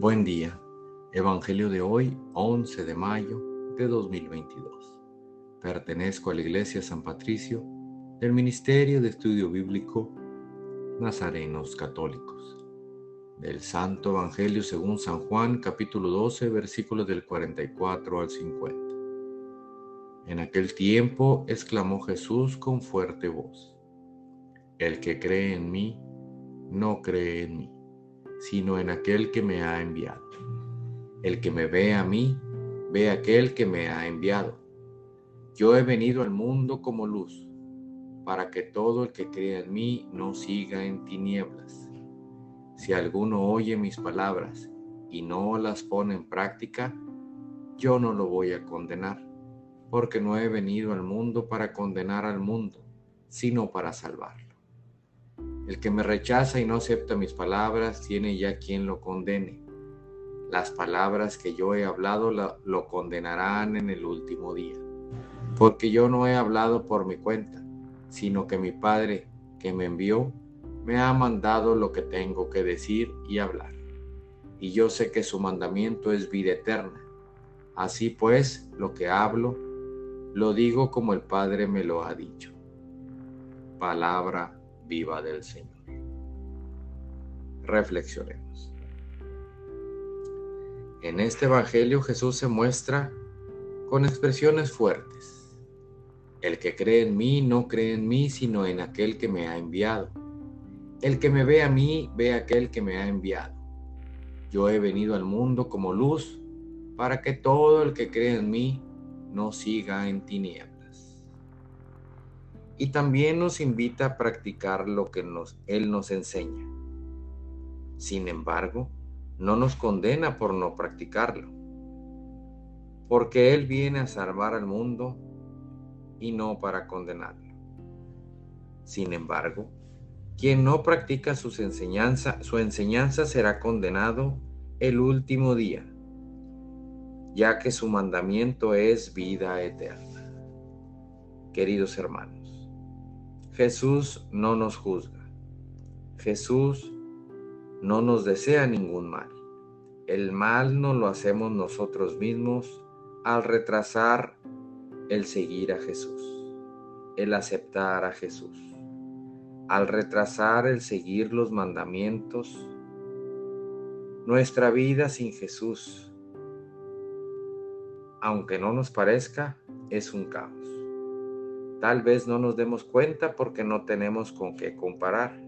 Buen día. Evangelio de hoy, 11 de mayo de 2022. Pertenezco a la Iglesia San Patricio del Ministerio de Estudio Bíblico Nazarenos Católicos. Del Santo Evangelio según San Juan, capítulo 12, versículos del 44 al 50. En aquel tiempo exclamó Jesús con fuerte voz, El que cree en mí, no cree en mí sino en aquel que me ha enviado. El que me ve a mí, ve a aquel que me ha enviado. Yo he venido al mundo como luz, para que todo el que crea en mí no siga en tinieblas. Si alguno oye mis palabras y no las pone en práctica, yo no lo voy a condenar, porque no he venido al mundo para condenar al mundo, sino para salvarlo. El que me rechaza y no acepta mis palabras tiene ya quien lo condene. Las palabras que yo he hablado lo, condenarán en el último día. Porque yo no he hablado por mi cuenta, sino que mi Padre que me envió me ha mandado lo que tengo que decir y hablar. Y yo sé que su mandamiento es vida eterna. Así pues, lo que hablo, lo digo como el Padre me lo ha dicho. Palabra viva del Señor. Reflexionemos. En este Evangelio Jesús se muestra con expresiones fuertes. El que cree en mí no cree en mí, sino en aquel que me ha enviado. El que me ve a mí, ve a aquel que me ha enviado. Yo he venido al mundo como luz para que todo el que cree en mí no siga en tinieblas y también nos invita a practicar lo que nos, Él nos enseña. Sin embargo, no nos condena por no practicarlo, porque Él viene a salvar al mundo y no para condenarlo. Sin embargo, quien no practica sus enseñanza, su enseñanza será condenado el último día, ya que su mandamiento es vida eterna. Queridos hermanos, Jesús no nos juzga. Jesús no nos desea ningún mal. El mal no lo hacemos nosotros mismos al retrasar el seguir a Jesús, el aceptar a Jesús, al retrasar el seguir los mandamientos. Nuestra vida sin Jesús, aunque no nos parezca, es un caos. Tal vez no nos demos cuenta porque no tenemos con qué comparar.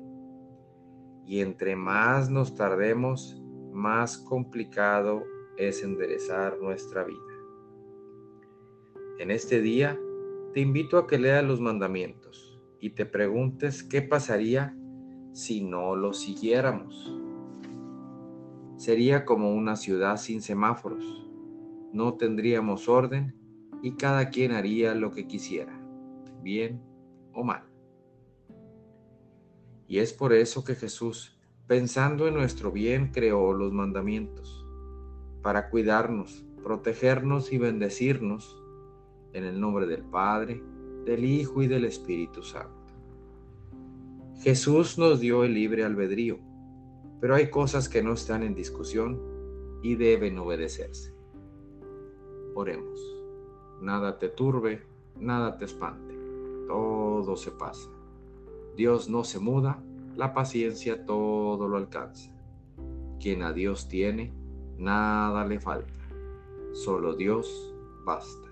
Y entre más nos tardemos, más complicado es enderezar nuestra vida. En este día, te invito a que leas los mandamientos y te preguntes qué pasaría si no los siguiéramos. Sería como una ciudad sin semáforos. No tendríamos orden y cada quien haría lo que quisiera bien o mal. Y es por eso que Jesús, pensando en nuestro bien, creó los mandamientos, para cuidarnos, protegernos y bendecirnos en el nombre del Padre, del Hijo y del Espíritu Santo. Jesús nos dio el libre albedrío, pero hay cosas que no están en discusión y deben obedecerse. Oremos. Nada te turbe, nada te espante todo se pasa. Dios no se muda, la paciencia todo lo alcanza. Quien a Dios tiene, nada le falta. Solo Dios basta.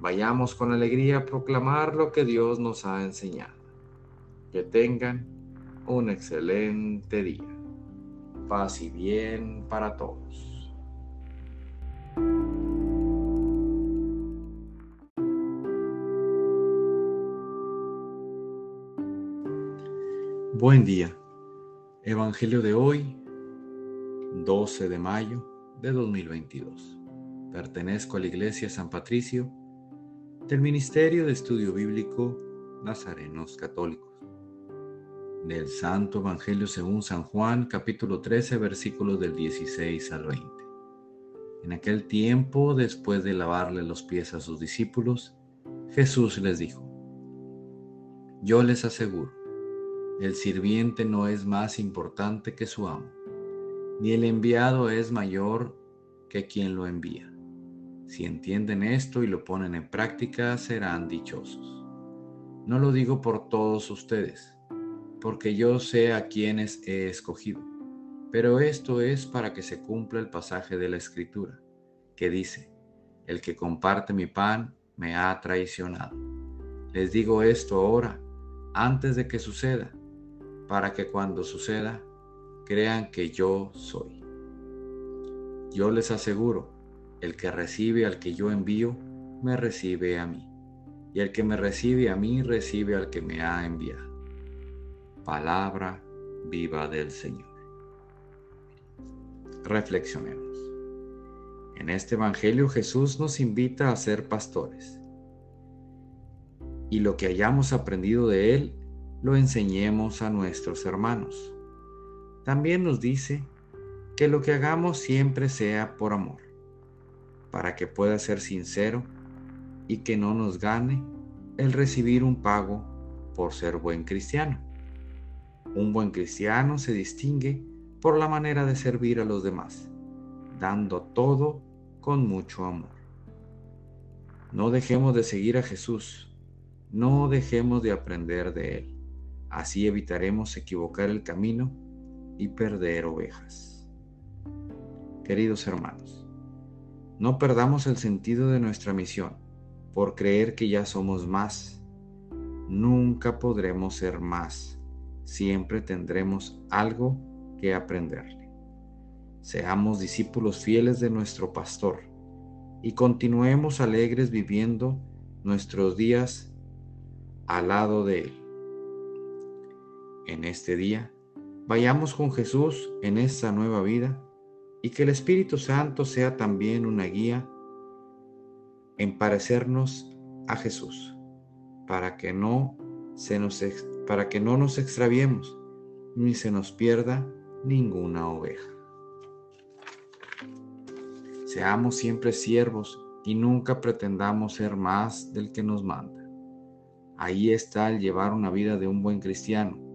Vayamos con alegría a proclamar lo que Dios nos ha enseñado. Que tengan un excelente día. Paz y bien para todos. Buen día. Evangelio de hoy, 12 de mayo de 2022. Pertenezco a la Iglesia San Patricio del Ministerio de Estudio Bíblico Nazarenos Católicos. Del Santo Evangelio según San Juan, capítulo 13, versículos del 16 al 20. En aquel tiempo, después de lavarle los pies a sus discípulos, Jesús les dijo, Yo les aseguro, el sirviente no es más importante que su amo, ni el enviado es mayor que quien lo envía. Si entienden esto y lo ponen en práctica, serán dichosos. No lo digo por todos ustedes, porque yo sé a quienes he escogido, pero esto es para que se cumpla el pasaje de la Escritura, que dice, el que comparte mi pan me ha traicionado. Les digo esto ahora, antes de que suceda, para que cuando suceda, crean que yo soy. Yo les aseguro, el que recibe al que yo envío, me recibe a mí. Y el que me recibe a mí, recibe al que me ha enviado. Palabra viva del Señor. Reflexionemos. En este Evangelio Jesús nos invita a ser pastores. Y lo que hayamos aprendido de Él, lo enseñemos a nuestros hermanos. También nos dice que lo que hagamos siempre sea por amor para que pueda ser sincero y que no nos gane el recibir un pago por ser buen cristiano. Un buen cristiano se distingue por la manera de servir a los demás, dando todo con mucho amor. No dejemos de seguir a Jesús, no dejemos de aprender de Él. Así evitaremos equivocar el camino y perder ovejas. Queridos hermanos, no perdamos el sentido de nuestra misión por creer que ya somos más. Nunca podremos ser más. Siempre tendremos algo que aprenderle. Seamos discípulos fieles de nuestro pastor y continuemos alegres viviendo nuestros días al lado de Él. En este día, vayamos con Jesús en esta nueva vida y que el Espíritu Santo sea también una guía en parecernos a Jesús, para que no se nos para que no nos extraviemos ni se nos pierda ninguna oveja. Seamos siempre siervos y nunca pretendamos ser más del que nos manda. Ahí está el llevar una vida de un buen cristiano,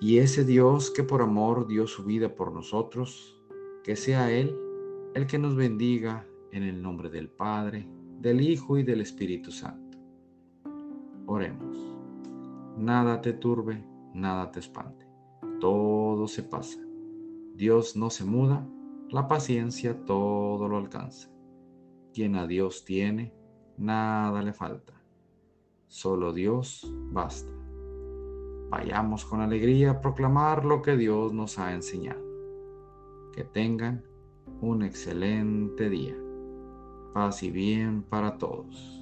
y ese Dios que por amor dio su vida por nosotros, que sea Él el que nos bendiga en el nombre del Padre, del Hijo y del Espíritu Santo. Oremos. Nada te turbe, nada te espante. Todo se pasa. Dios no se muda, la paciencia todo lo alcanza. Quien a Dios tiene, nada le falta. Solo Dios basta. Vayamos con alegría a proclamar lo que Dios nos ha enseñado. Que tengan un excelente día. Paz y bien para todos.